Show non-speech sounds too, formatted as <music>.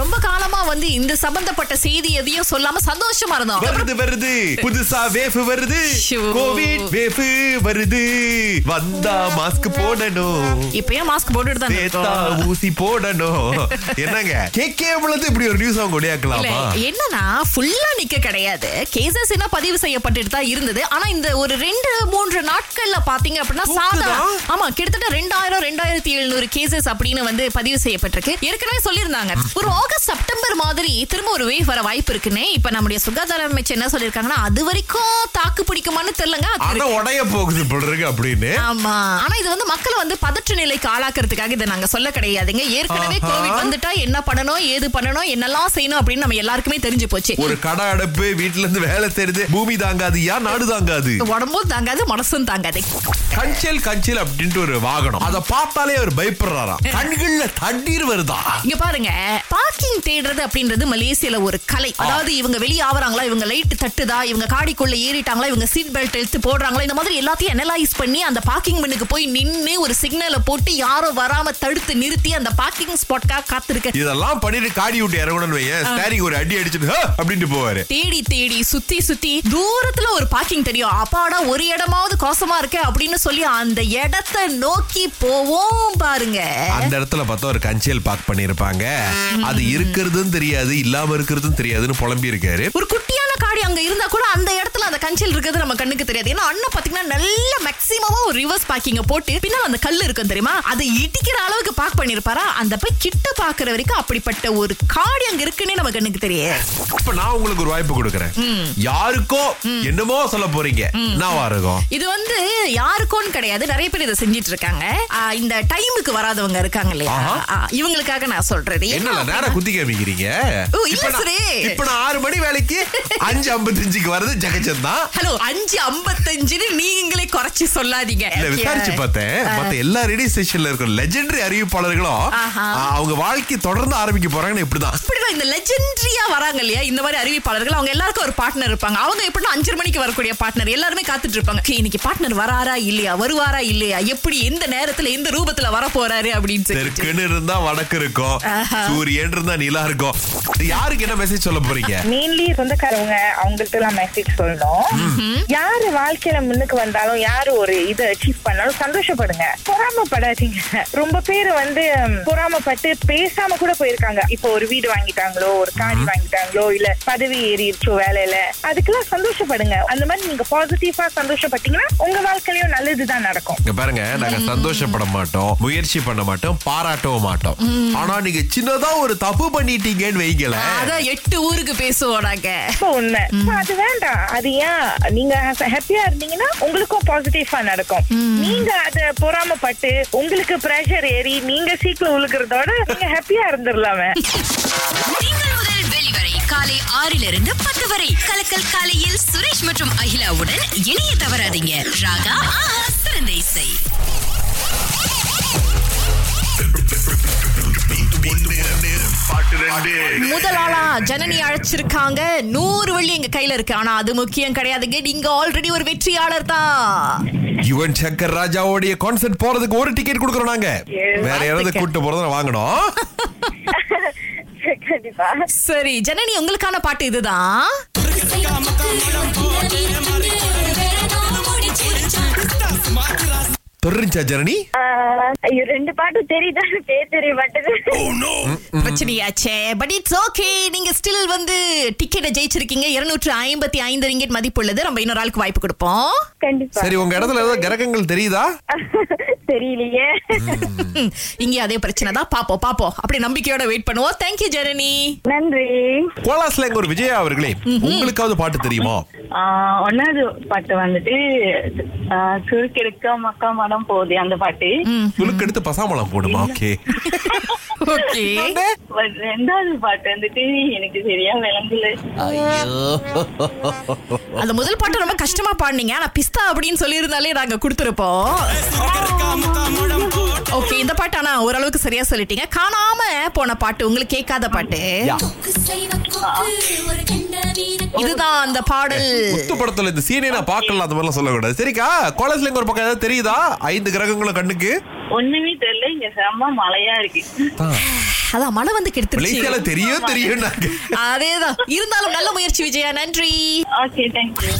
ரொம்ப காலமா வந்து இந்த சம்பந்தப்பட்ட செய்தி எதையும் சொல்லாம சந்தோஷமா இருந்தோம். வருது வருது. புதுசா வேஃபு வருது. கோவிட் வேஃபு வருது. வந்தா மாஸ்க் போடணும். இப்பயும் மாஸ்க் போட்டுட்டு தான் ஊசி போடணும். என்னங்க? கேக்கேபிளது இப்படி ஒரு நியூஸ் அவங்க ஒளியாக்கலாமா என்னன்னா ஃபுல்லா நிக்க கிடையாது. கேசஸ் என்ன பதிவு செய்யப்பட்டுட்டு தான் இருந்தது. ஆனா இந்த ஒரு ரெண்டு மூன்று நாட்கள்ல பாத்தீங்க அப்படின்னா சாதா? ஆமா கிட்டத்தட்ட ரெண்டாயிரம் ரெண்டாயிரத்தி எழுநூறு கேசஸ் அப்படின்னு வந்து பதிவு செய்யப்பட்டிருக்கு. ஏற்கனவே சொல்லியிருந்தாங்க. ஒரு ஆகஸ்ட் செப்டம்பர் மாதிரி திரும்ப ஒரு வேவ் வர வாய்ப்பு இருக்குன்னு இப்ப நம்முடைய சுகாதார அமைச்சர் என்ன சொல்லிருக்காங்கன்னா அது வரைக்கும் தாக்கு பிடிக்குமான்னு தெரியலங்க. உடைய போகுது அப்படின்னு. ஆமா. ஆனா இது வந்து மக்களை வந்து பதற்ற நிலைக்கு ஆளாக்குறதுக்காக இதை நாங்க சொல்ல கிடையாதுங்க. ஏற்கனவே. கோவிட் வந்துட்டா என்ன பண்ணணும் ஏது பண்ணணும் என்னெல்லாம் செய்யணும் அப்படின்னு நம்ம எல்லாருக்குமே தெரிஞ்சு போச்சு. ஒரு கடை அடைப்பு வீட்டுல இருந்து வேலை செய்யுது பூமி தாங்காது ஏன் நாடு தாங்காது? உடம்பும் தாங்காது மனசும் தாங்காது. கஞ்சல் கஞ்சல் அப்படின்ட்டு ஒரு வாகனம். அத பார்த்தாலே அவர் பயப்படுறாராம். கண்கள்ல தண்ணீர் வருதா இருக்கிறதா இங்க பாருங்க பார்க்கிங் தேடுறது அப்படின்றது மலேசியால ஒரு கலை. அதாவது இவங்க வெளியே ஆவறாங்களா இவங்க லைட் தட்டுதா இவங்க காடிக்குள்ள ஏறிட்டாங்களா இவங்க சீட் பெல்ட் எடுத்து போடுறாங்களா இந்த மாதிரி எல்லாத்தையும் அனலைஸ் பண்ணி அந்த பார்க்கிங் மண்ணுக்கு போய் நின்னு ஒரு சிக்னலை போட்டு யாரும் வராம தடுத்து நிறுத்தி அந்த பார்க்கிங் ஸ்பாட்காக காத்திருக்க. இதெல்லாம் பண்ணிட்டு காடி விட்டு இறங்கணும்னு வையேன். ஸ்டேரிங் ஒரு அடி அடிச்சுட்டு! அப்படின்ட்டு போவாரு. தேடி தேடி சுத்தி சுத்தி தூரத்துல ஒரு பார்க்கிங் தெரியும். அப்பாடா ஒரு இடமாவது கோசமா இருக்கு அப்படின்னு சொல்லி அந்த இடத்தை நோக்கி போவோம் பாருங்க. அந்த இடத்துல பார்த்தா ஒரு கஞ்சல் பார்க் பண்ணிருப்பாங்க அது இருக்கிறதும் தெரியாது இல்லாம இருக்கிறதும் தெரியாதுன்னு புலம்பி இருக்காரு ஒரு அங்க இருந்தா கூட அந்த இடத்துல அந்த கஞ்சல் இருக்கிறது நம்ம கண்ணுக்கு தெரியாது. ஏன்னா அண்ணன் பாத்தீங்கன்னா நல்ல மேக்ஸிமமா ஒரு ரிவர்ஸ் பார்க்கிங்க போட்டு பின்னால் அந்த கல் இருக்கும் தெரியுமா? அதை இடிக்கிற அளவுக்கு பார்க் பண்ணிருப்பாரா அந்த போய் கிட்ட பாக்குற வரைக்கும் அப்படிப்பட்ட ஒரு காடி அங்க இருக்குன்னே நம்ம கண்ணுக்கு தெரியாது. இப்ப நான் உங்களுக்கு ஒரு வாய்ப்பு கொடுக்கறேன். யாருக்கோ என்னமோ சொல்ல போறீங்க. நான் இருக்கும் இது வந்து யாருக்கும் கிடையாது. நிறைய பேர் இதை செஞ்சிட்டு இருக்காங்க. இந்த டைமுக்கு வராதவங்க இருக்காங்க இல்லையா? இவங்களுக்காக நான் சொல்றது என்னல நேரம் குத்தி காமிக்கிறீங்க? இப்ப நான்- சரி. இப்ப நான் ஆறு மணி வேலைக்கு அஞ்சு ஐம்பத்தஞ்சுக்கு வர்றது ஜெகச்சந்த் தான். ஹலோ அஞ்சு ஐம்பத்தஞ்சுன்னு நீங்களே குறைச்சு சொல்லாதீங்க. இல்ல விசாரிச்சு பார்த்தேன். மத்த எல்லா ரேடியோ ஸ்டேஷன்ல இருக்கிற லெஜெண்டரி அறிவிப்பாளர்களும். ஆ, அவங்க வாழ்க்கை தொடர்ந்து ஆரம்பிக்க போறாங்கன்னு இப்படிதான். இப்படிதான் இந்த லெஜெண்டரியா வராங்க இல்லையா? இந்த மாதிரி அறிவிப்பாளர்கள் அவங்க எல்லாருக்கும் ஒரு பார்ட்னர் இருப்பாங்க. அவங்க எப்படின்னா அஞ்சரை மணிக்கு வரக்கூடிய பார்ட்னர் எல்லாருமே காத்துட்டு இருப்பாங்க. "Okay, இன்னைக்கு பார்ட்னர் வராரா இல்லையா? வருவாரா இல்லையா? எப்படி எந்த நேரத்துல எந்த ரூபத்துல வர போறாரு அப்படின்னு தெற்குன்னு இருந்தா வடக்கு இருக்கும். ஆஹா. சூரியன் இருந்தா நிலா இருக்கும். யாருக்கு என்ன மெசேஜ் சொல்ல போறீங்க? மெயின்லி சொந்தக்காரவங்க அவங்கள்ட்ட எல்லாம் மெசேஜ் சொல்லணும். யாரு வாழ்க்கையில முன்னுக்கு வந்தாலும் யாரு ஒரு இதை அச்சீவ் பண்ணாலும் சந்தோஷப்படுங்க. பொறாமப்படாதீங்க. ரொம்ப பேர் வந்து பொறாமப்பட்டு பேசாம கூட போயிருக்காங்க. இப்போ ஒரு வீடு வாங்கிட்டாங்களோ ஒரு காடி வாங்கிட்டாங்களோ இல்ல பதவி ஏறிடுச்சோ வேலையில அதுக்கெல்லாம் சந்தோஷப்படுங்க. அந்த மாதிரி நீங்க பாசிட்டிவா சந்தோஷப்பட்டீங்கன்னா உங்க வாழ்க்கையிலயும் நல்லதுதான் நடக்கும். இங்க பாருங்க நாங்க சந்தோஷப்பட மாட்டோம் முயற்சி பண்ண மாட்டோம் பாராட்டவும் மாட்டோம். ஆனா நீங்க சின்னதா ஒரு தப்பு பண்ணிட்டீங்கன்னு வைங்களேன். அதான் எட்டு ஊருக்கு பேசுவோம் இப்ப உண்மை அது வேண்டாம். அது ஏன்? நீங்க ஹாப்பியா இருந்தீங்கன்னா உங்களுக்கும் பாசிட்டிவா நடக்கும். நீங்க அத பொறாமப்பட்டு உங்களுக்கு பிரஷர் ஏறி நீங்க சீக்கிரம் உழுகிறதோட நீங்க ஹாப்பியா இருந்துடலாமே. வெளிவரை காலை ஆறிலிருந்து பத்து வரை. கலக்கல் காலையில் சுரேஷ் மற்றும் அகிலாவுடன் இணைய தவறாதீங்க. ராகா சிறந்த இசை. முதல் ஆளா ஜனனி அழைச்சிருக்காங்க. நூறு வெள்ளி எங்க கையில இருக்கு. ஆனா அது முக்கியம் கிடையாதுங்க நீங்க ஆல்ரெடி ஒரு வெற்றியாளர் தான். யுவன் சங்கர் ராஜாவோடைய கான்சர்ட் போறதுக்கு ஒரு டிக்கெட் கொடுக்குறோம் நாங்க. வேற யாராவது கூட்டு போறதை வாங்கணும். <laughs> சரி ஜனனி உங்களுக்கான பாட்டு இதுதான். தெரிஞ்சா ஜனனி? ஐயோ ரெண்டு பாட்டு தெரியுதா? பேர் தெரிய மாட்டேது பிரச்சனையாச்சே. பட் இட்ஸ் ஓகே நீங்க ஸ்டில் வந்து டிக்கெட்டை ஜெயிச்சிருக்கீங்க. இருநூற்று ஐம்பத்தி ஐந்து ரிங்கெட் மதிப்புள்ளது. நம்ம இன்னொரு ஆளுக்கு வாய்ப்பு கொடுப்போம். கண்டிப்பா. சரி உங்க இடத்துல ஏதாவது கிரகங்கள் தெரியுதா? <laughs> தெரியலையே. இங்கே அதே பிரச்சனை தான். பாப்போம் பாப்போம். அப்படி நம்பிக்கையோட வெயிட் பண்ணுவோம். தேங்க்யூ ஜனனி நன்றி. கோலாஸ்ல எங்க ஒரு விஜயா அவர்களே உங்களுக்காவது பாட்டு தெரியுமா? ஒன்னாவது பாட்டு வந்துட்டு ஆஹ் சுருக்கெடுக்க மக்கா மனம் போகுது அந்த பாட்டு. சுலுக்கு எடுத்து பசாமலம் போடுமா? ஓகே. <laughs> ஓகே. But ரெண்டாவது பாட்டு வந்துட்டு எனக்கு சரியா விளங்கல. அந்த முதல் பாட்டு ரொம்ப கஷ்டமா பாடுனீங்க. ஆனா பிஸ்தா அப்படின்னு சொல்லியிருந்தாலே நாங்க கொடுத்துருப்போம். ஓகே இந்த பாட்டு ஆனா ஓரளவுக்கு சரியா சொல்லிட்டீங்க. காணாம போன பாட்டு உங்களுக்கு கேட்காத பாட்டு. இதுதான் அந்த பாடல். முத்து படத்துல இந்த சீனே நான் பார்க்கலாம் அந்த மாதிரிலாம் சொல்லக்கூடாது. சரிக்கா கோலாஸ்ல எங்க ஒரு பக்கம் ஏதாவது தெரியுதா? ஐந்து கிரகங்களும் கண்ணுக்கு. ஒண்ணுமே தெரியல இங்க செம்ம மழையா இருக்கு. அதான் மழை வந்து கெடுத்துருச்சு. தெரியும் தெரியும் அதேதான். இருந்தாலும் நல்ல முயற்சி விஜயா. நன்றி. Okay thank you